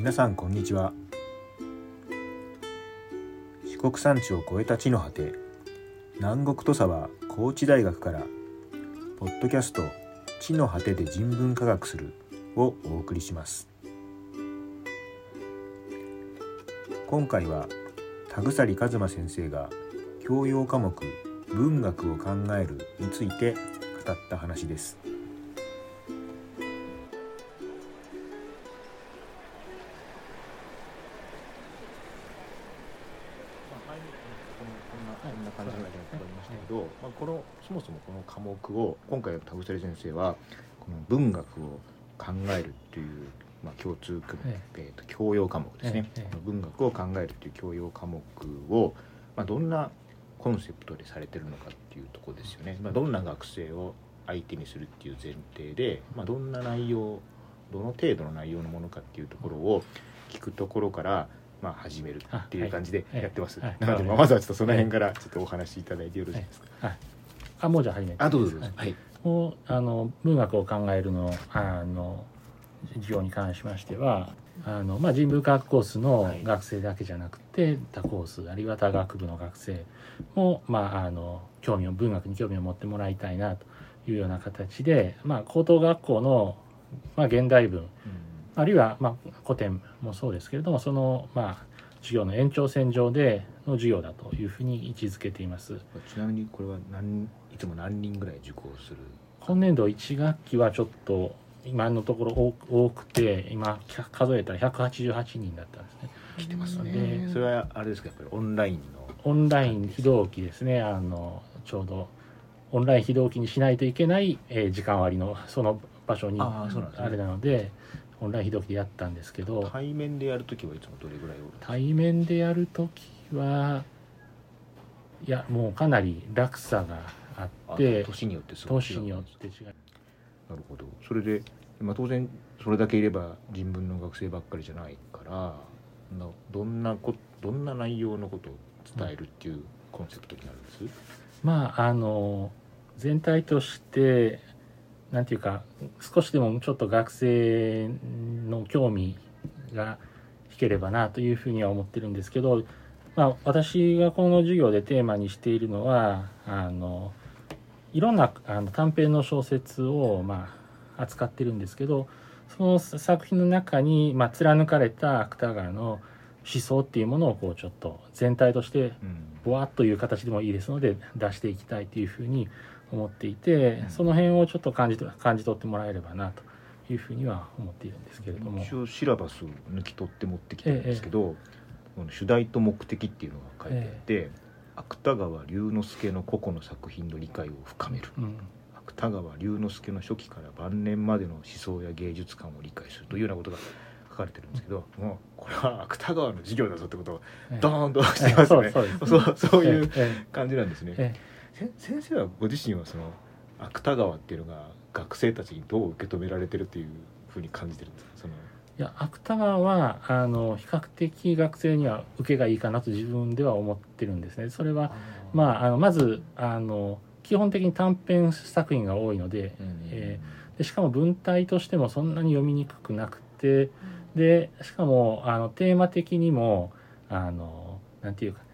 皆さんこんにちは。四国山地を越えた地の果て南国土佐は高知大学からポッドキャスト地の果てで人文科学するをお送りします。今回は田鎖一馬先生が教養科目文学を考えるについて語った話です。を今回田鎖先生はこの文学を考えるっていう、まあ、共通科目、ええーと教養科目ですね、文学を考えるっていう教養科目を、まあ、どんなコンセプトでされてるのかっていうところですよね、まあ、どんな学生を相手にするっていう前提で、まあ、どんな内容どの程度の内容のものかっていうところを聞くところから、まあ、始めるっていう感じでやってます、はい。なので、まあ、まずはちょっとその辺からちょっとお話しいただいてよろしいですか、はいあもうじゃあ始めてあどうぞどうぞ。はい。はい。もうあの文学を考えるのあの授業に関しましてはあの、まあ、人文科学コースのはい。学生だけじゃなくて、他コースあるいは他学部の学生も、まあ、あの興味を文学に興味を持ってもらいたいなというような形で、まあ、高等学校の、まあ、現代文あるいは、まあ、古典もそうですけれどもその、まあ、授業の延長線上での授業だというふうに位置づけています。ちなみにこれは何いつも何人ぐらい受講する？今年度1学期はちょっと今のところ多くて今数えたら188人だったんですね。来てますね。でそれはあれですかやっぱりオンラインの？オンライン非同期ですね。あのちょうどオンライン非同期にしないといけない、えー時間割のその場所にあれなのでオンライン非同期でやったんですけど対面でやるときはいつもどれぐらいおる対面でやるときはいやもうかなり落差がああって年によってすごい年によって違いなるほど。それで、まあ、当然それだけいれば人文の学生ばっかりじゃないからなどんなこどんな内容のことを伝えるっていうコンセプトになるんです、まああの全体としてなんていうか少しでもちょっと学生の興味が引ければなというふうには思ってるんですけど、まあ、私がこの授業でテーマにしているのはあのいろんなあの短編の小説を、まあ、扱ってるんですけどその作品の中に、まあ、貫かれた芥川の思想っていうものをこうちょっと全体としてうん。ぼわっという形でもいいですので出していきたいというふうに思っていて、うん。その辺をちょっと感じと感じ取ってもらえればなというふうには思っているんですけれども。一応シラバスを抜き取って持ってきてるんですけど、この主題と目的っていうのが書いてあって、芥川龍之介の個々の作品の理解を深める。うん。芥川龍之介の初期から晩年までの思想や芸術観を理解するというようなことが書かれてるんですけど、もうこれは芥川の授業だぞってことをええ。ドーンとしてますよね、そうそういうえ感じなんですね、先生はご自身はその芥川っていうのが学生たちにどう受け止められてるっていうふうに感じてるんですか？その。いや芥川はあの比較的学生には受けがいいかなと自分では思ってるんですね。それはまああのまずあの基本的に短編作品が多いので,、うんえでしかも文体としてもそんなに読みにくくなくてでしかもあのテーマ的にもあのなんていうか一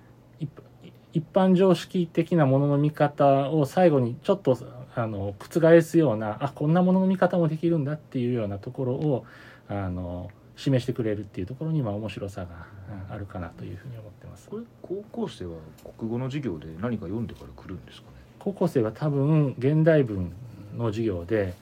一般常識的なものの見方を最後にちょっとあの覆すようなあこんなものの見方もできるんだっていうようなところをあの示してくれるっていうところにまあ面白さがうんあるかなというふうに思ってます。これ高校生は国語の授業で何か読んでから来るんですかね？高校生は多分現代文の授業で、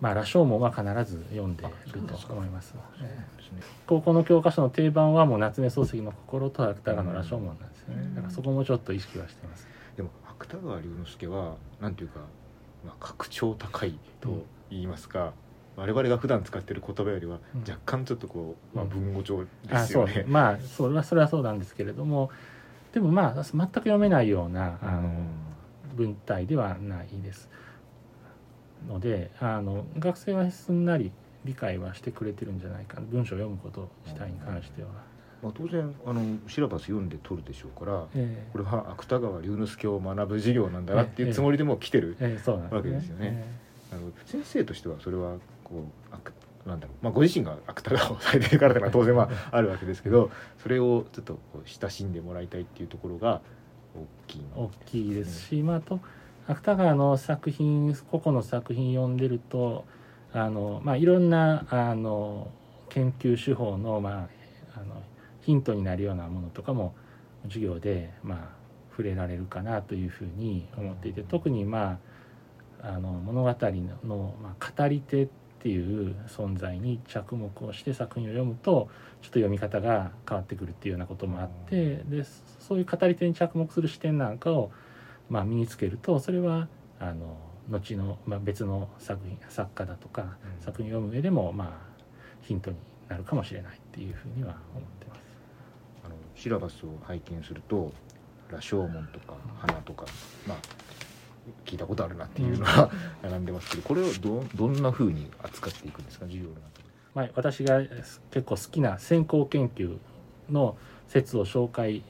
まあ、羅生門は必ず読んでると思います。すね。高校の教科書の定番はもう夏目漱石の心と芥川の羅生門なんだからそこもちょっと意識はしています。でも芥川龍之介はなんていうか、まあ、格調高いと言いますか、我々が普段使ってる言葉よりはうん。若干ちょっとこう、まあ、うん文語調ですよね。まあそれはそれはそうなんですけれどもでもまあ全く読めないようなあの文体ではないです。のであの学生はすんなり理解はしてくれてるんじゃないかな文章を読むこと自体に関しては。まあ、当然あのシラバス読んで取るでしょうからええ。これは芥川龍之介を学ぶ授業なんだなっていうつもりでもう来てる、ええそうなんですね。わけですよね。えあの先生としてはそれはこうあくなんだろう、まあ、ご自身が芥川をされてるからというのは当然はあるわけですけど それをちょっと親しんでもらいたいっていうところが大きい大きいですし、まあ、あと芥川の作品個々の作品読んでるとあの、まあ、いろんなあの研究手法の,、まあ、ヒントになるようなものとかも授業で、まあ、触れられるかなというふうに思っていて特に、まあ、あの物語の、まあ、語り手っていう存在に着目をして作品を読むとちょっと読み方が変わってくるっていうようなこともあってでそういう語り手に着目する視点なんかを、まあ、身につけるとそれはあの後の、まあ、別の作品作家だとか、作品を読む上でも、まあ、ヒントになるかもしれないっていうふうには思ってます。シラバスを拝見すると羅生門とか花とか、まあ聞いたことあるなっていうのが 並んでますけどこれをどどんなふうに扱っていくんですか？授業の中で。まあ、私が結構好きな先行研究の説を紹介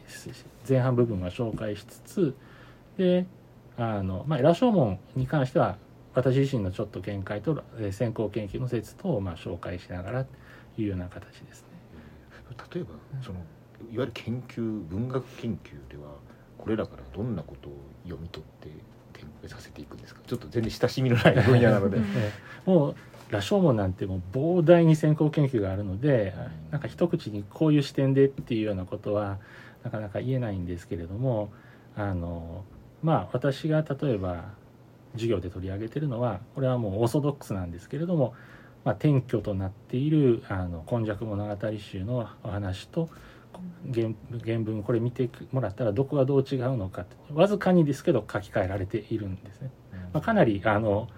前半部分は紹介しつつであの、まあ、羅生門に関しては私自身のちょっと見解と先行研究の説とまあ紹介しながらというような形ですね。例えばそのいわゆる研究文学研究ではこれらからどんなことを読み取って展開させていくんですか？ちょっと全然親しみのない分野なので。もう羅生門なんてもう膨大に先行研究があるので、なんか一口にこういう視点でっていうようなことはなかなか言えないんですけれどもあのまあ私が例えば授業で取り上げてるのはこれはもうオーソドックスなんですけれども、まあ、転居となっているあの今昔物語集のお話と原原文これ見てもらったらどこがどう違うのかわずかにですけど書き換えられているんですね。まあ、かなりあの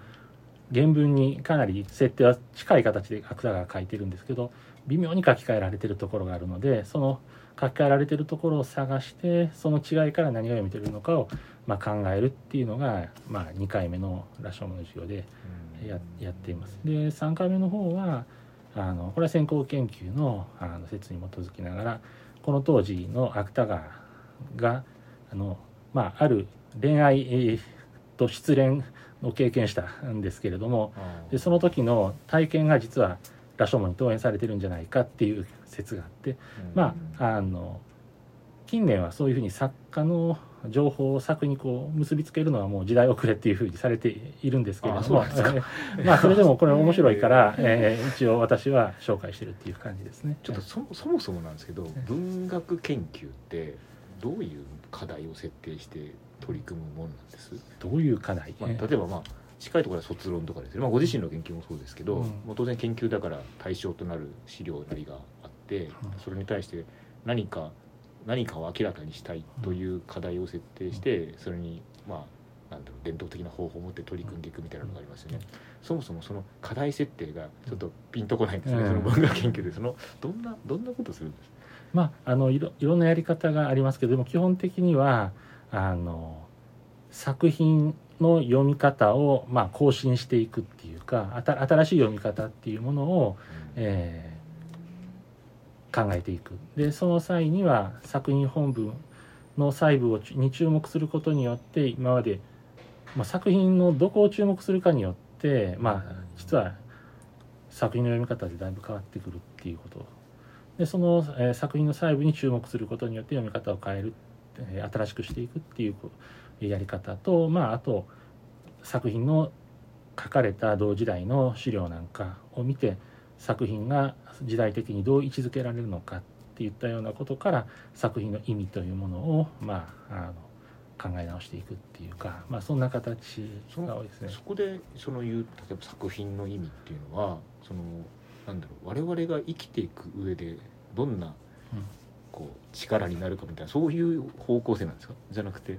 原文にかなり設定は近い形で芥川が書いてるんですけど微妙に書き換えられてるところがあるのでその書き換えられてるところを探してその違いから何が読み取れるのかを、まあ、考えるっていうのが、まあ、2回目の羅生門の授業でややっています。で3回目の方はあのこれは先行研究のあの説に基づきながらこの当時の芥川があの、まあ、ある恋愛と失恋を経験したんですけれどもでその時の体験が実は羅生門に投影されてるんじゃないかっていう説があって、まああの近年はそういうふうに作家の情報を作にこう結びつけるのはもう時代遅れっていうふうにされているんですけれども まあそれでもこれ面白いから、えー、一応私は紹介してるっていう感じですね。ちょっとそそもそもなんですけど文学研究ってどういう課題を設定して取り組むもんなんです？どういう課題、まあ、例えばまあ近いところは卒論とかですね、まあ、ご自身の研究もそうですけど、うん、もう当然研究だから対象となる資料なりがあって、うん、それに対して何か何かを明らかにしたいという課題を設定して、それにまあなんだろう伝統的な方法を持って取り組んでいくみたいなのがありますよね。そもそもその課題設定がちょっとピンとこないんですね、その文学研究で。そのどんなどんなことするんですか？まあ、あのいろいろんなやり方がありますけどでも基本的にはあの作品の読み方を、まあ、更新していくっていうか新しい読み方っていうものを、えー、考えていく。でその際には作品本文の細部をに注目することによって今まで、まあ、作品のどこを注目するかによって、まあ、実は作品の読み方でだいぶ変わってくるっていうこと。でその、えー、作品の細部に注目することによって読み方を変える、えー、新しくしていくっていうやり方と、まあ、あと作品の書かれた同時代の資料なんかを見て作品が時代的にどう位置づけられるのかっていったようなことから作品の意味というものを、まあ、あの考え直していくっていうか、まあ、そんな形が多いですね。そこでそのいう例えば作品の意味っていうのはそのなんだろう我々が生きていく上でどんなこう力になるかみたいなそういう方向性なんですか？じゃなくて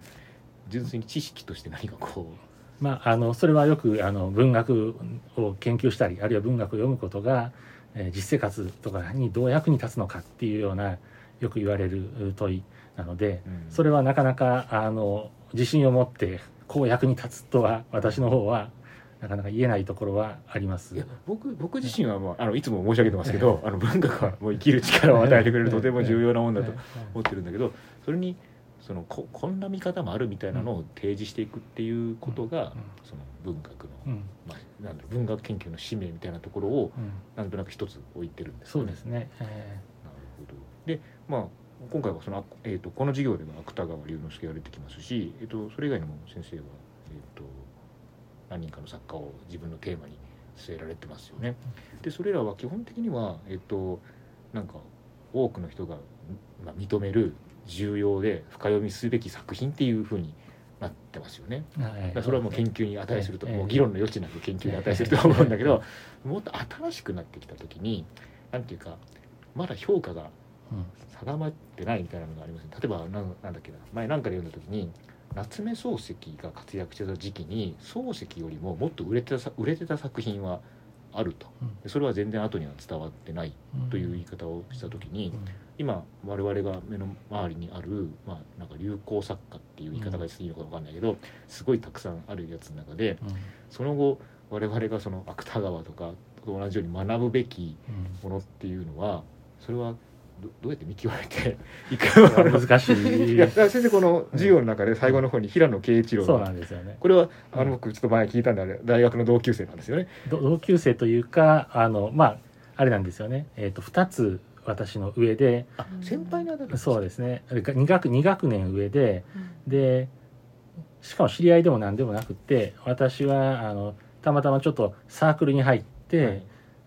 純粋に知識として何かこう。まあ、あのそれはよくあの文学を研究したりあるいは文学を読むことが、えー、実生活とかにどう役に立つのかっていうようなよく言われる問いなので、うん、それはなかなかあの自信を持ってこう役に立つとは私の方はなかなか言えないところはあります。僕僕自身はもうあのいつも申し上げてますけど、あの文学はもう生きる力を与えてくれるとても重要なもんだと思ってるんだけど、それにそのここんな見方もあるみたいなのを提示していくっていうことが、うんその文学の、うん。まあ、なんだろう文学研究の使命みたいなところをうん。なんとなく一つ置いてるんですそようですね、えなるほど。でまあ今回はその、あえー、とこの授業では芥川龍之介が出てきますし、えー、とそれ以外にも先生は、えー、と何人かの作家を自分のテーマに据えられてますよね。でそれらは基本的には、えー、となんか多くの人が、まあ、認める重要で深読みすべき作品っていうふうになってますよね。えはい。だからそれはもう研究に値すると、ええ。もう議論の余地なく研究に値すると思うんだけど、もっと新しくなってきた時になんていうかまだ評価がうん定まってないみたいなのがありますね。例えばなんなんだっけな。前なんかで読んだ時に夏目漱石が活躍してた時期に漱石よりももっと売れてたさ売れてた作品はあると。それは全然後には伝わってないうんという言い方をした時に、うん。今我々が目の周りにある、まあ、なんか流行作家っていう言い方がいいのか分かんないけど、すごいたくさんあるやつの中でうん。その後我々がその芥川とかと同じように学ぶべきうんものっていうのはそれはどどうやって見極めて いくの？難しい。いや先生この授業の中で最後の方に平野啓一郎そうがなんですよね。これはあうん。の僕ちょっと前聞いたんであれ大学の同級生なんですよね。ど同級生というかあのまああれなんですよね、えー、と2つ私の上で。あ先輩に当たるんですそうですね。2学 ,2 学年上で。でしかも知り合いでも何でもなくって私はあのたまたまちょっとサークルに入って、はい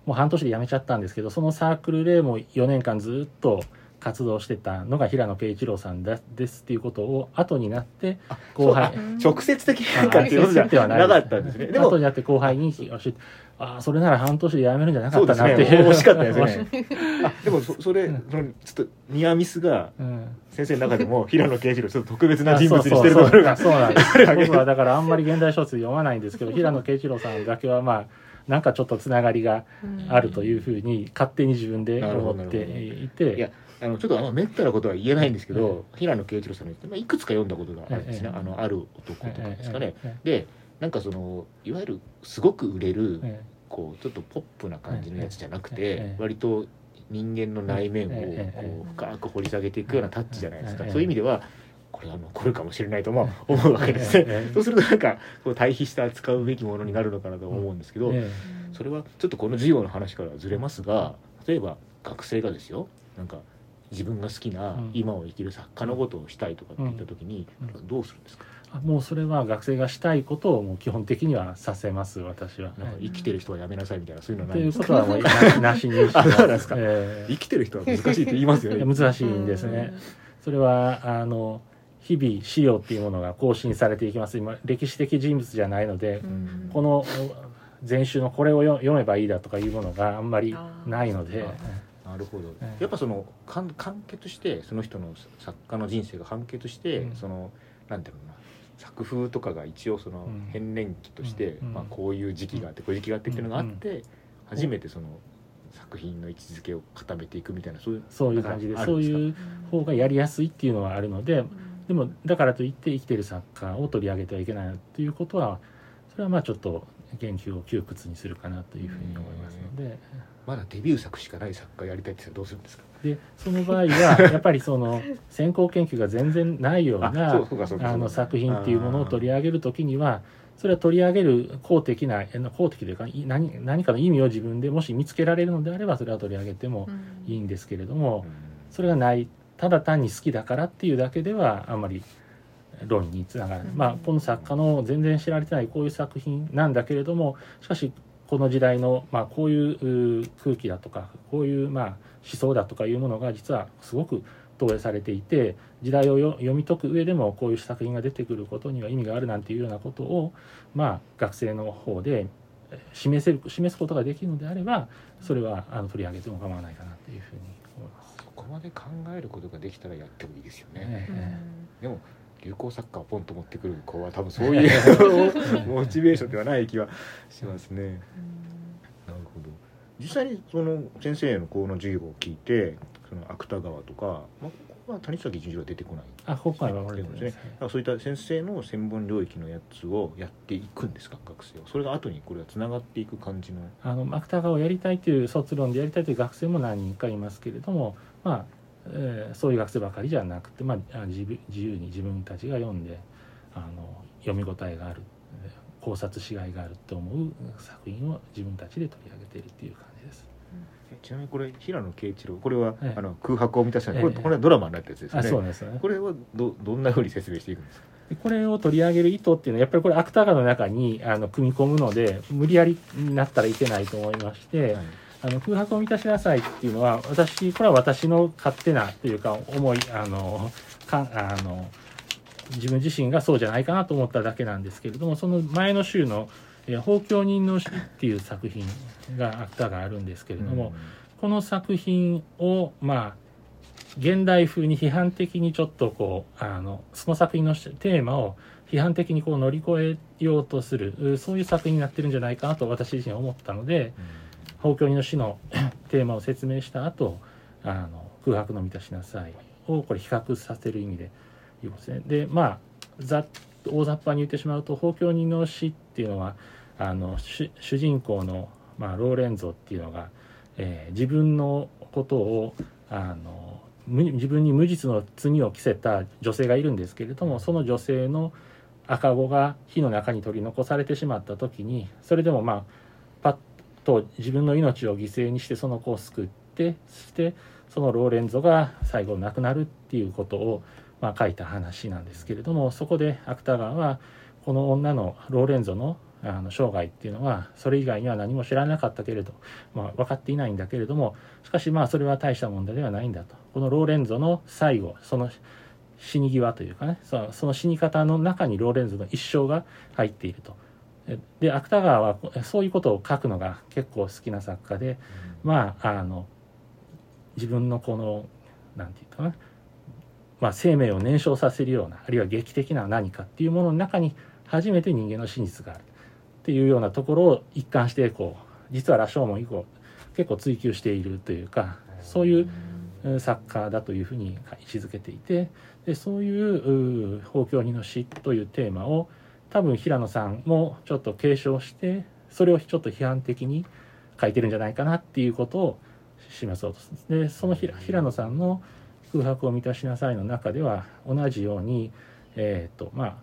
もう半年で辞めちゃったんですけどそのサークルでもう4年間ずっと活動してたのが平野啓一郎さんだですっていうことを後になってあ後輩直接的になんかっていうことじゃなかったんですね。でも後になって後輩に教えてああそれなら半年で辞めるんじゃなかったなっていう。ね。惜しかったですね。あでもそそれうん。そのちょっとニアミスがうん。先生の中でも平野啓一郎ちょっと特別なあ人物にそうしてるところがそうなんです。僕はだからあんまり現代小説読まないんですけど 平野啓一郎さんだけはまあなんかちょっとつながりがあるというふうに勝手に自分で思っていて。いやあのちょっとあのめったなことは言えないんですけど、平野啓一郎さんの、まあ、いくつか読んだことがあるんですね、ええあのある男とかですかね。えでなんかそのいわゆるすごく売れるええ。こうちょっとポップな感じのやつじゃなくてええ割と人間の内面をこう深く掘り下げていくようなタッチじゃないですか。ええ。そういう意味ではこれは残るかもしれないとも思うわけです。ね。え えそうするとなんかこう対比して扱うべきものになるのかなと思うんですけど、えそれはちょっとこの授業の話からずれますが例えば学生がですよなんか自分が好きなうん。今を生きる作家のことをしたいとかって言った時にうん。どうするんですか？あもうそれは学生がしたいことをもう基本的にはさせます私は。なんか生きてる人はやめなさいみたいなそういうのはとないんですか？いうことはもうな なしにして生きてる人は難しいって言いますよ いねや難しいんですね。それはあの日々資料っていうものが更新されていきます。今歴史的人物じゃないので、この前週のこれを読読めばいいだとかいうものがあんまりないので。あなるほど。ええ。やっぱその完完結してその人の作家の人生が完結して、うん。そのなんていうのかな。作風とかが一応そのうん。変年期として、うん。まあ、こういう時期があってこういう時期があってっていうのがあって、初めてその作品の位置づけを固めていくみたいなそういうそういう感じでそういう方がやりやすいっていうのはあるのででもだからといって生きてる作家を取り上げてはいけないということはそれはまあちょっと研究を窮屈にするかなというふうに思いますので。まだデビュー作しかない作家やりたいってどうするんですか？でその場合は やっぱりその先行研究が全然ないようあなあの作品っていうものを取り上げるときにはそれは取り上げる公的なえ公的というかい何何かの意味を自分でもし見つけられるのであればそれは取り上げてもいいんですけれどもそれがないただ単に好きだからっていうだけではあんまり論につながらない、うん。まあ、この作家の全然知られてないこういう作品なんだけれどもしかしこの時代の、まあ、こういう空気だとかこういう、まあ、思想だとかいうものが実はすごく投影されていて時代をよ読み解く上でもこういう作品が出てくることには意味があるなんていうようなことを、まあ、学生の方でえ示せる示すことができるのであればそれはあの取り上げても構わないかなというふうに思います。そこまで考えることができたらやってもいいですよね、ええでも流行作家をポンと持ってくる子は多分そういう モチベーションではない気はしますね。なるほど実際にその先生のこの授業を聞いてその芥川とか、まあ、ここは谷崎潤一郎は出てこない。あ今回は俺ですね。そういった先生の専門領域のやつをやっていくんですか学生は。それが後にこれはつながっていく感じの。あの芥川をやりたいという卒論でやりたいという学生も何人かいますけれどもまあえーそういう学生ばかりじゃなくて、まあ、あ自分自由に自分たちが読んであの読み応えがあるえー考察しがいがあると思う作品を自分たちで取り上げているっていう感じです。えちなみにこれ平野啓一郎これは、ええ。あの空白を満たしたこれ,、ええ。これはドラマになったやつですね。そうですね。これはどどんなふうに説明していくんですか？でこれを取り上げる意図っていうのはやっぱりこれ芥川の中にあの組み込むので無理やりになったらいけないと思いまして、はい。あの空白を満たしなさいっていうのは私これは私の勝手なというか思いあのかあの自分自身がそうじゃないかなと思っただけなんですけれどもその前の週の「えー放教人の詩」っていう作品が芥川あるんですけれども、この作品をまあ現代風に批判的にちょっとこうあのその作品のテーマを批判的にこう乗り越えようとするうそういう作品になってるんじゃないかなと私自身は思ったので「法教人の詩」の テーマを説明した後あの空白の満たしなさいをこれ比較させる意味で言いますね。でまあざ大雑把に言ってしまうと「法教人の詩」っていうのはあの主主人公の、まあ、ローレンゾっていうのが、えー自分のことをあのむ自分に無実の罪を着せた女性がいるんですけれどもその女性の赤子が火の中に取り残されてしまった時にそれでもまあパッと自分の命を犠牲にしてその子を救ってそしてそのローレンゾが最後亡くなるっていうことを、まあ、書いた話なんですけれどもそこで芥川はこの女のローレンゾのあの生涯っていうのはそれ以外には何も知らなかったけれど、まあ、分かっていないんだけれどもしかしまあそれは大した問題ではないんだと。このローレンゾの最後その死に際というかねそのその死に方の中にローレンゾの一生が入っていると。で芥川はそういうことを書くのが結構好きな作家でまああの自分のこのなんていうかな、まあ、生命を燃焼させるようなあるいは劇的な何かっていうものの中に初めて人間の真実があるっていうようなところを一貫してこう実は羅生門以降結構追求しているというかそういううん。作家だというふうに位置づけていてでそういうう法教人の死というテーマを多分平野さんもちょっと継承してそれをちょっと批判的に書いてるんじゃないかなっていうことを示そうとする。でその平平野さんの「空白を満たしなさい」の中では同じようにえっ、とまあ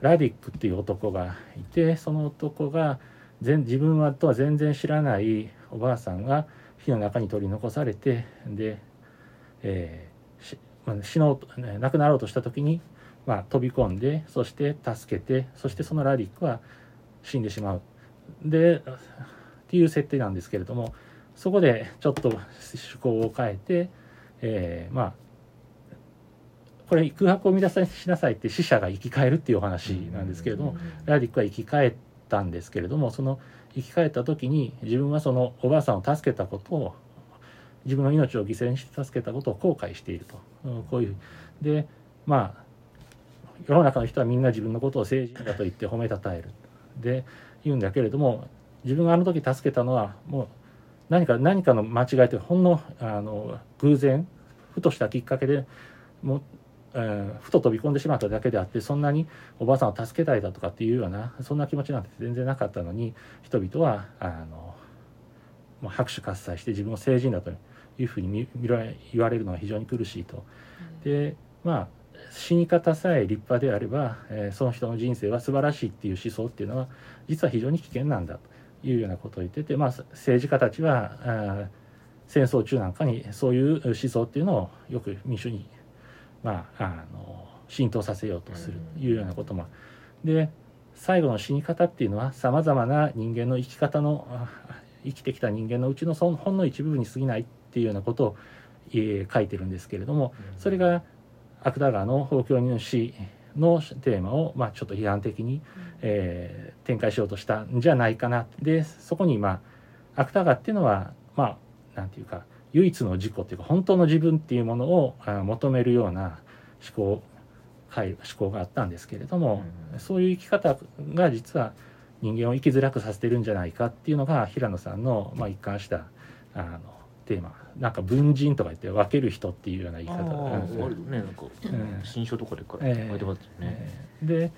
ラディックっていう男がいてその男が全自分はとは全然知らないおばあさんが火の中に取り残されてで、えーしまあ、死のうと亡くなろうとした時に、まあ、飛び込んでそして助けてそしてそのラディックは死んでしまう。でっていう設定なんですけれどもそこでちょっと趣向を変えて、えーまあこれ空白を生み出さしなさいって死者が生き返るっていうお話なんですけれども、ラディックは生き返ったんですけれどもその生き返った時に自分はそのおばあさんを助けたことを自分の命を犠牲にして助けたことを後悔していると、うんこういう。でまあ世の中の人はみんな自分のことを成人だと言って褒めたたえる。で言うんだけれども自分があの時助けたのはもう何か何かの間違いというかほんのあの偶然ふとしたきっかけでもう、えーふと飛び込んでしまっただけであってそんなにおばあさんを助けたいだとかっていうようなそんな気持ちなんて全然なかったのに人々はあのもう拍手喝采して自分を成人だというふうに見見られ言われるのは非常に苦しいと。でまあ死に方さえ立派であれば、えーその人の人生は素晴らしいっていう思想っていうのは実は非常に危険なんだというようなことを言ってて、まあ、政治家たちは戦争中なんかにそういう思想っていうのをよく民主に、まあ、あの浸透させようとするというようなことも。で最後の死に方っていうのはさまざまな人間の生き方のあ生きてきた人間のうちのほんの一部分に過ぎないっていうようなことを、えー書いてるんですけれどもそれが芥川の「法教人の死」のテーマを、まあ、ちょっと批判的に、えー展開しようとしたんじゃないかな。でそこにまあ芥川っていうのはまあなんていうか唯一の自己っていうか本当の自分っていうものをあ求めるような思考回思考があったんですけれども、うん。そういう生き方が実は人間を生きづらくさせてるんじゃないかっていうのが平野さんの、まあ、一貫したあのテーマ。なんか文人とか言って分ける人っていうような言い方。なんかうん。新書とかで書ええ。いてますよね。えーで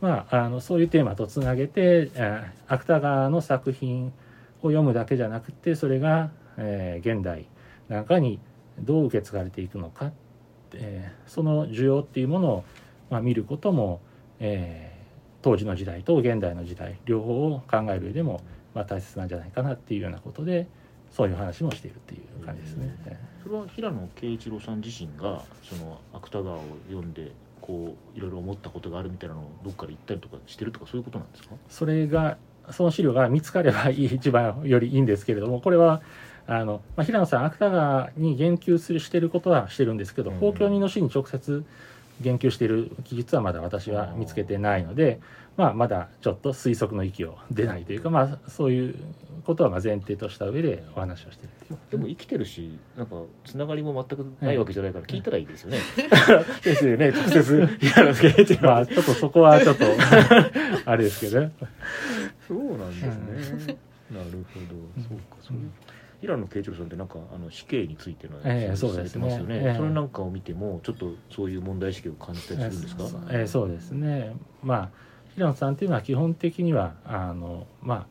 まああのそういうテーマとつなげて、えー芥川の作品を読むだけじゃなくてそれが、えー現代なんかに、どう受け継がれていくのか、えーその需要っていうものを、まあ、見ることも、えー当時の時代と現代の時代両方を考える上でも、まあ、大切なんじゃないかなっていうようなことでそういう話もしているっていう感じですね。えそれは平野啓一郎さん自身がその芥川を読んでこういろいろ思ったことがあるみたいなのをどっかで言ったりとかしてるとかそういうことなんですか？ーそれがその資料が見つかれば一番よりいいんですけれどもこれはあの、まあ、平野さん芥川に言及するしてることはしてるんですけどうん公共人の詩に直接言及している記述はまだ私は見つけてないので、まあ、まだちょっと推測の域を出ないというか、まあ、そういうことはまあ前提とした上でお話をしているでも生きてるしなんかつながりも全くないわけじゃないから聞いたらいいですよね。ですよね直接平野啓一郎まあちょっとそこはちょっと あれですけどねそうなんですね。なるほど。そうか。そういう平野啓一郎さんってなんかあの死刑についてのええそうですねますよね。ええそれなんかを見てもちょっとそういう問題意識を感じたりするんですか？えーそうですねまあ平野さんっていうのは基本的にはあのまあ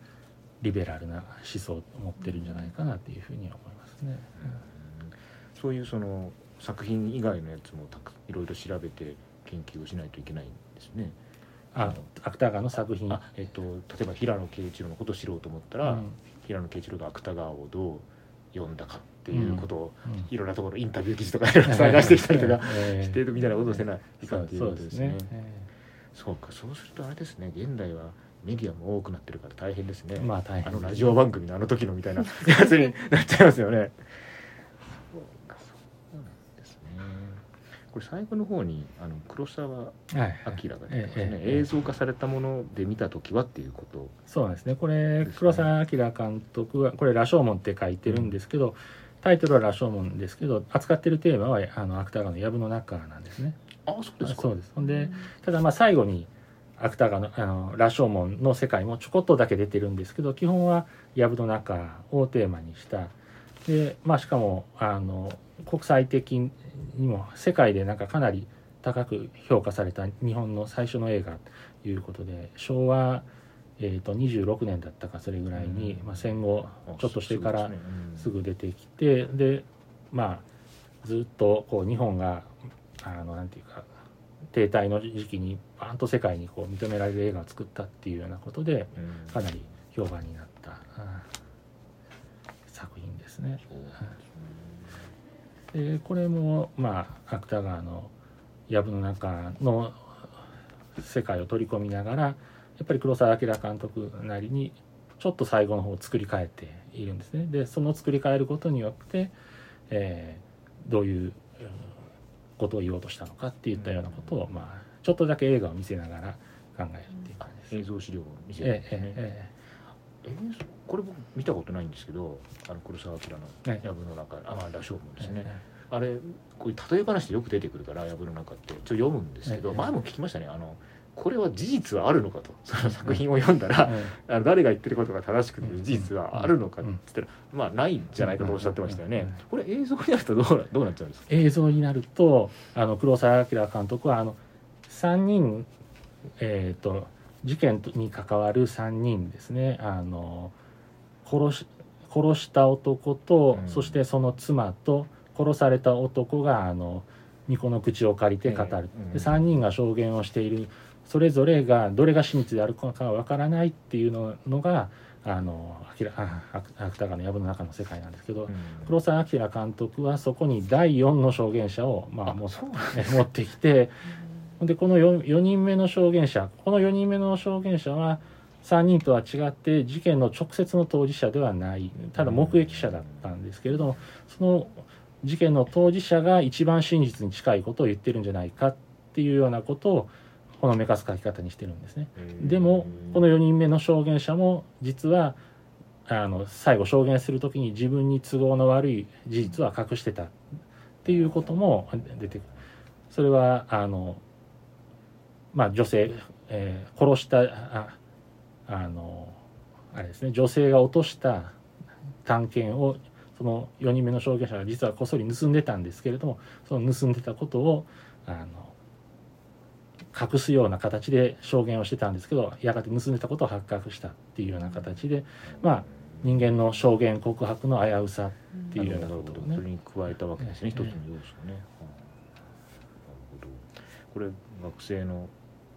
リベラルな思想を持ってるんじゃないかなっていうふうには思いますね。そういうその作品以外のやつもたくいろいろ調べて研究をしないといけないんですね。あ芥川の作品あえっと例えば平野啓一郎のことを知ろうと思ったら、うん平野啓一郎が芥川をどう読んだかっていうことを、うんいろんなところインタビュー記事とかいろいろ探してきたりとかえーしてるみたいなことをせないかっていうそうですねことですね。。そうかそうするとあれですね現代はメディアも多くなってるから大変ですね。えーまあ大変あのラジオ番組のあの時のみたいなやつになっちゃいますよね。そうかそうなんですね。これ最後の方にあの黒沢明が出てますね、ええええ映像化されたもので見た時はっていうこと。そうですね。これ黒澤明監督はこれ「羅生門」って書いてるんですけど、タイトルは「羅生門」ですけど扱ってるテーマはあの芥川の藪の中なんですね。あそうですか。そうです。ほんでただまあ最後に芥川のあの羅生門の世界もちょこっとだけ出てるんですけど基本は藪の中をテーマにしたでまあしかもあの国際的にも世界でなんかかなり高く評価された日本の最初の映画ということで昭和、えー、と26年だったかそれぐらいに、うん。まあ、戦後ちょっとしてからすぐぐ出てきてでまあずっとこう日本があのなんていうか停滞の時期にバーンと世界にこう認められる映画を作ったっていうようなことでかなり評判になった。あ作品ですね。でこれもまあ芥川の藪の中の世界を取り込みながらやっぱり黒澤明監督なりにちょっと最後の方を作り変えているんですね。でその作り変えることによって、えーどういううんことを言おうとしたのかっていったようなことを、まあ、ちょっとだけ映画を見せながら考えるっていう感じです。映像資料を見せて、えええ映像これ僕見たことないんですけどあの黒澤明のええ藪の中あまあ羅生門えですね、えあれこういう例え話でよく出てくるから藪の中ってちょっと読むんですけど、ええ前も聞きましたね。あのこれは事実はあるのかと。その作品を読んだら、ええあの誰が言ってることが正しくてうん事実はあるのかって言ったら、まあないんじゃないかとおっしゃってましたよね。うん。これ映像になるとどうなどうなっちゃうんですか？映像になるとあの黒澤明監督はあの3人、えー、と事件に関わる3人ですね。あの殺し殺した男と、うん。そしてその妻と殺された男があの巫女の口を借りて語る、で3人が証言をしている。それぞれがどれが真実であるかわからないっていうののがあの明らああ芥川の藪の中の世界なんですけど、黒澤明監督はそこに第4の証言者を、まあ、も持ってきてでこの 4, 4人目の証言者この4人目の証言者は3人とは違って事件の直接の当事者ではない。ただ目撃者だったんですけれどもその事件の当事者が一番真実に近いことを言ってるんじゃないかっていうようなことをほのめかす書き方にしてるんですね。でもこの4人目の証言者も実はあの最後証言する時に自分に都合の悪い事実は隠してたっていうことも出てくる。それはあのまあ女性、えー殺したああのあれですね女性が落とした探検をその4人目の証言者が実はこっそり盗んでたんですけれどもその盗んでたことをあの隠すような形で証言をしてたんですけどやがて盗んでたことを発覚したっていうような形でまあ人間の証言告白の危うさっていうようなことをねどそれに加えたわけですね、ええ。一つの要素をね、はあなるほど。これ学生の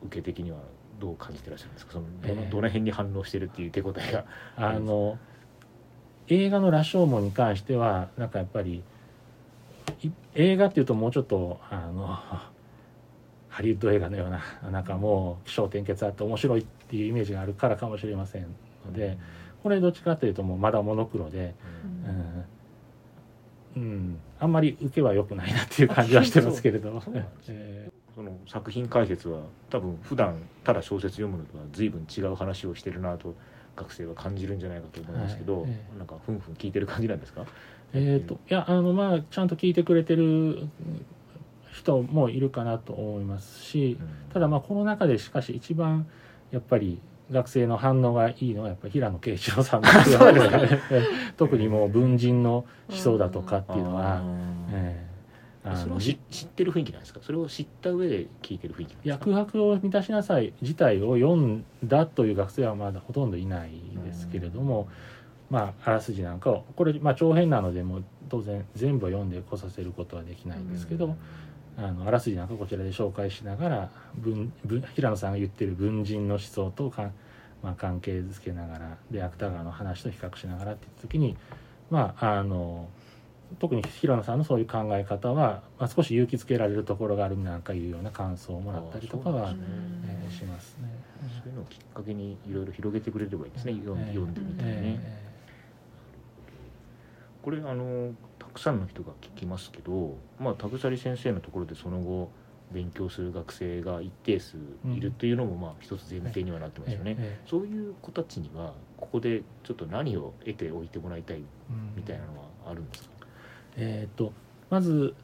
受け的にはどう感じてらっしゃるんですか？そのどの,、ええどの辺に反応してるっていう手応えが？あの映画の「羅生門」に関してはなんかやっぱりい映画っていうともうちょっとあのハリウッド映画のようななんかもう起承転結あって面白いっていうイメージがあるからかもしれませんので、これどっちかというともうまだモノクロで、うん。うん、あんまり受けは良くないなっていう感じはしてますけれどそうなんですね。え作品解説は多分普段ただ小説読むのとは随分違う話をしてるなと学生は感じるんじゃないかと思うんですけど、はい。ええ。なんかふんふん聞いてる感じなんですか？ーえーと。いやあのまあちゃんと聞いてくれてる人もいるかなと思いますし、ただまあこの中でしかし一番やっぱり学生の反応がいいのはやっぱり平野啓一郎さんですよね。特にもう文人の思想だとかっていうのは、ええ。あそれを知知ってる雰囲気なんですか？それを知った上で聞いてる雰囲気なんですか？空白を満たしなさい自体を読んだという学生はまだほとんどいないですけれども、まああらすじなんかをこれ、まあ、長編なのでもう当然全部を読んでこさせることはできないんですけど、あのあらすじなんかこちらで紹介しながら文文平野さんが言ってる文人の思想とか、まあ、関係づけながらで芥川の話と比較しながらって言った時にまああの特に平野さんのそういう考え方は、まあ、少し勇気づけられるところがあるなんかいうような感想をもらったりとかは、ね。えーしますね。そういうのをきっかけにいろいろ広げてくれればいいですね、読んえー読んでみたいね、えこれあのたくさんの人が聞きますけど、まあ、田草先生のところでその後勉強する学生が一定数いるというのもまあ一つ前提にはなってますよね、ええそういう子たちにはここでちょっと何を得ておいてもらいたいみたいなのはあるんですか、えー、とまず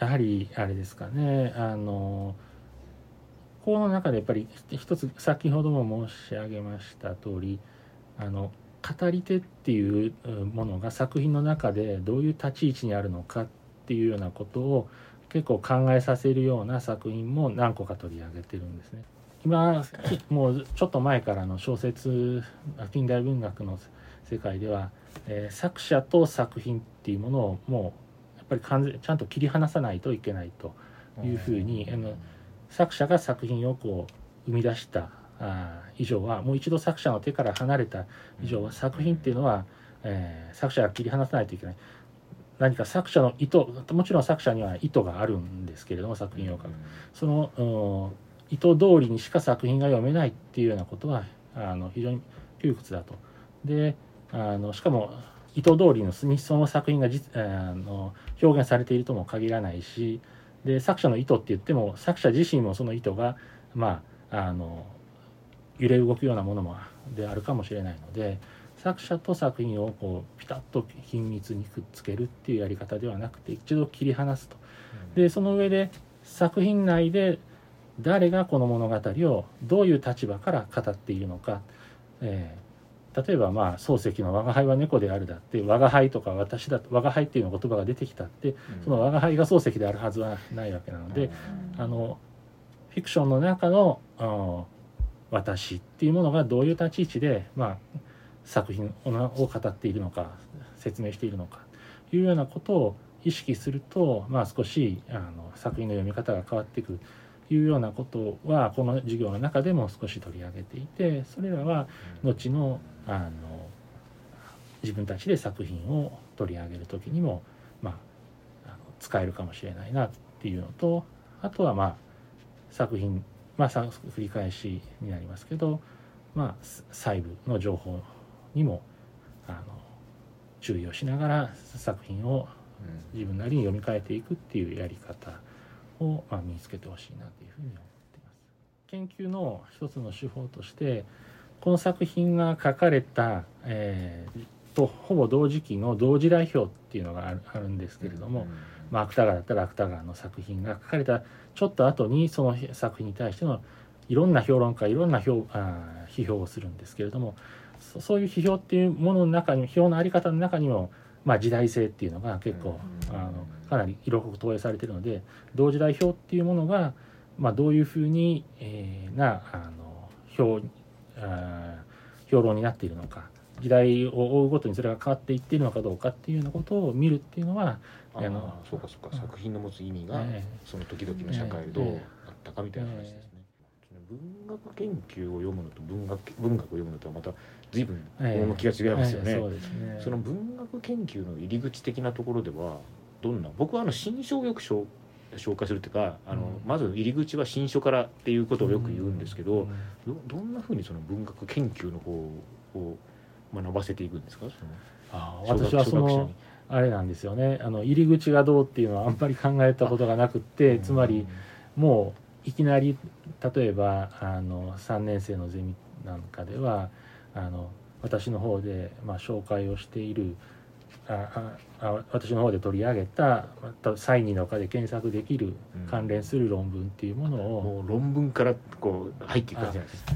やはりあれですかねあのこの中でやっぱり一つ先ほども申し上げました通りあの語り手っていうものが作品の中でどういう立ち位置にあるのかっていうようなことを結構考えさせるような作品も何個か取り上げてるんですね。今もうちょっと前からの小説近代文学の世界では、えー作者と作品っていうものをもうやっぱり完全ちゃんと切り離さないといけないというふうにあの作者が作品をこう生み出したあー以上はもう一度作者の手から離れた以上は作品っていうのは、えー作者が切り離さないといけない。何か作者の意図もちろん作者には意図があるんですけれども作品を書く。そのうん意図通りにしか作品が読めないっていうようなことはあの非常に窮屈だと。であのしかも意図通りのにその作品が実あの表現されているとも限らないしで作者の意図って言っても作者自身もその意図がまああの揺れ動くようなものもであるかもしれないので作者と作品をこうピタッと緊密にくっつけるっていうやり方ではなくて一度切り離すと。でその上で作品内で誰がこの物語をどういう立場から語っているのか、えー例えばまあ漱石の「我が輩は猫である」だって「我が輩」とか「私だ」我が輩っていうの言葉が出てきたってその我が輩が漱石であるはずはないわけなので、あのフィクションの中の私っていうものがどういう立ち位置で、まあ、作品をを語っているのか説明しているのかというようなことを意識すると、まあ、少しあの作品の読み方が変わってくる。というようなことはこの授業の中でも少し取り上げていてそれらは後のあの自分たちで作品を取り上げる時にも、まあ、あの使えるかもしれないなっていうのとあとはまあ作品まあさ繰り返しになりますけど、まあ、す細部の情報にもあの注意をしながら作品を自分なりに読み替えていくっていうやり方を、まあ、身につけてほしいなというふうに思っています。研究の一つの手法としてこの作品が書かれた、えーとほぼ同時期の同時代表っていうのがあるあるんですけれども、まあ、芥川だったら芥川の作品が書かれた。ちょっと後にその作品に対してのいろんな評論家いろんな評あー批評をするんですけれどもそそういう批評っていうものの中に批評のあり方の中にも、まあ、時代性っていうのが結構、うん。あのかなり色濃く投影されているので同時代表っていうものが、まあ、どういうふうに、えーなあの評あー評論になっているのか時代を追うごとにそれが変わっていっているのかどうかっていうようなことを見るっていうのはああののそうかそうか。作品の持つ意味がえその時々の社会でどうあったかみたいな話ですね。文学研究を読むのと文学文学を読むのとはまた随分ええ。趣が違いますよね。その文学研究の入り口的なところではどんな？僕はあの新書をよく紹紹介するっていうかあの、うん。まず入り口は新書からっていうことをよく言うんですけど、うん。どどんなふうにその文学研究の方を学ばせていくんですか？あ私はそのあれなんですよね。あの入り口がどうっていうのはあんまり考えたことがなくってつまりもういきなり例えばあの3年生のゼミなんかではあの私の方で、まあ、紹介をしているあああ私の方で取り上げたまたサイニーの課で検索できるうん。関連する論文っていうものを、もう論文からこう入っていく感じないですか。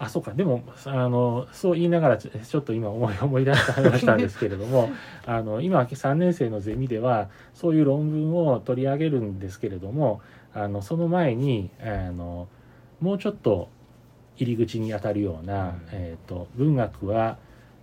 あ そうか。でもあのそう言いながらちょっと今思い思い出した話したんですけれども あの今3年生のゼミではそういう論文を取り上げるんですけれどもあのその前にあのもうちょっと入り口に当たるような、うん。えー、と文学は、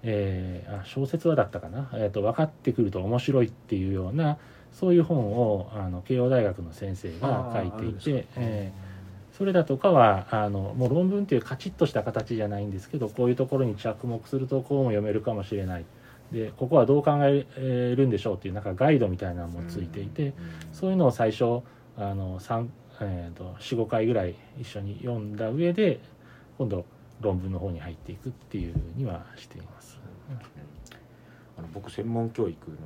えーあ小説はだったかな、えー、と分かってくると面白いっていうようなそういう本をあの慶応大学の先生が書いていて。えーそれだとかはあのもう論文っていうカチッとした形じゃないんですけどこういうところに着目するとこうも読めるかもしれない。でここはどう考えるんでしょうっていうなんかガイドみたいなのもついていて、そういうのを最初あの3、えー、と45回ぐらい一緒に読んだ上で今度論文の方に入っていくっていうふうにはしています。あの僕専門教育の、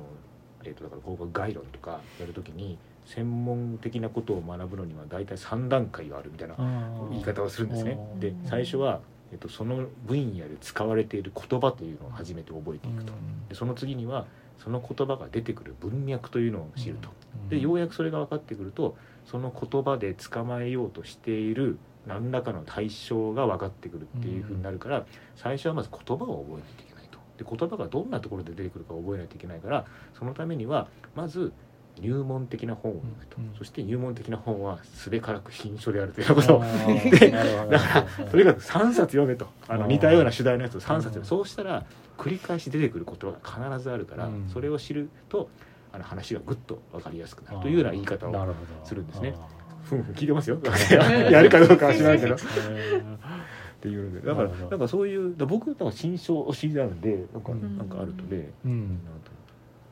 えー、とだからここ概論とかやるときに専門的なことを学ぶのには大体3段階があるみたいな言い方をするんですねで最初は、えっと、その分野で使われている言葉というのを初めて覚えていくと。でその次にはその言葉が出てくる文脈というのを知ると。でようやくそれが分かってくるとその言葉で捕まえようとしている何らかの対象が分かってくるっていうふうになるから、最初はまず言葉を覚えないといけないと。で言葉がどんなところで出てくるかを覚えないといけないからそのためにはまず入門的な本を読むと、うんうん。そして入門的な本はすべからく新書であるということ。でだからとにかく3冊読めと。あの似たような主題のやつを3冊読うんむそうしたら繰り返し出てくる言葉が必ずあるから、うんそれを知るとあの話がぐっと分かりやすくなるというような言い方をするんですね。あふん。ふん聞いてますよ。やるかどうかは知らないけど。っーていうのでだからなんかそういう僕多分新書推しなんでなんかうん。なんかあるとね、うん。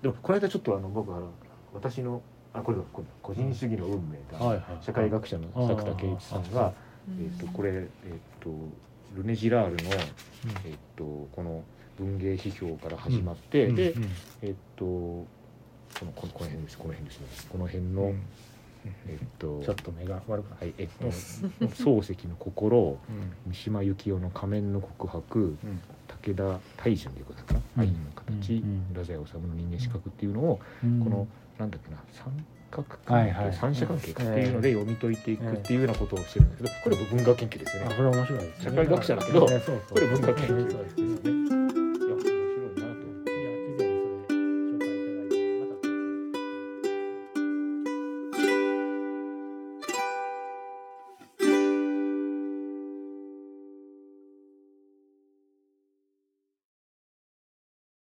でもこの間ちょっとあの僕あの私のあこれ個人主義の運命だ、はいはい。社会学者の作田圭一さんが、えー、とこれ、えー、とルネ・ジラールの、えー、とこの文芸批評から始まって、うん。で、うん。えっ、とこのこのこの辺ですこの辺ですね。この辺の、うんえっ、とちょっと目が悪くなはいえっ、と漱石の心うん。三島由紀夫の仮面の告白うん。武田大順ということだったか愛の形、太宰治の人間資格っていうのを、うん。このなんだっけな三角はいはい。関係三者関係かっていうので読み解いていくっていうようなことをしてるんだけどこれ文学研究ですよね。あこれ面白いですね。社会学者だけどこれ文学研究ですね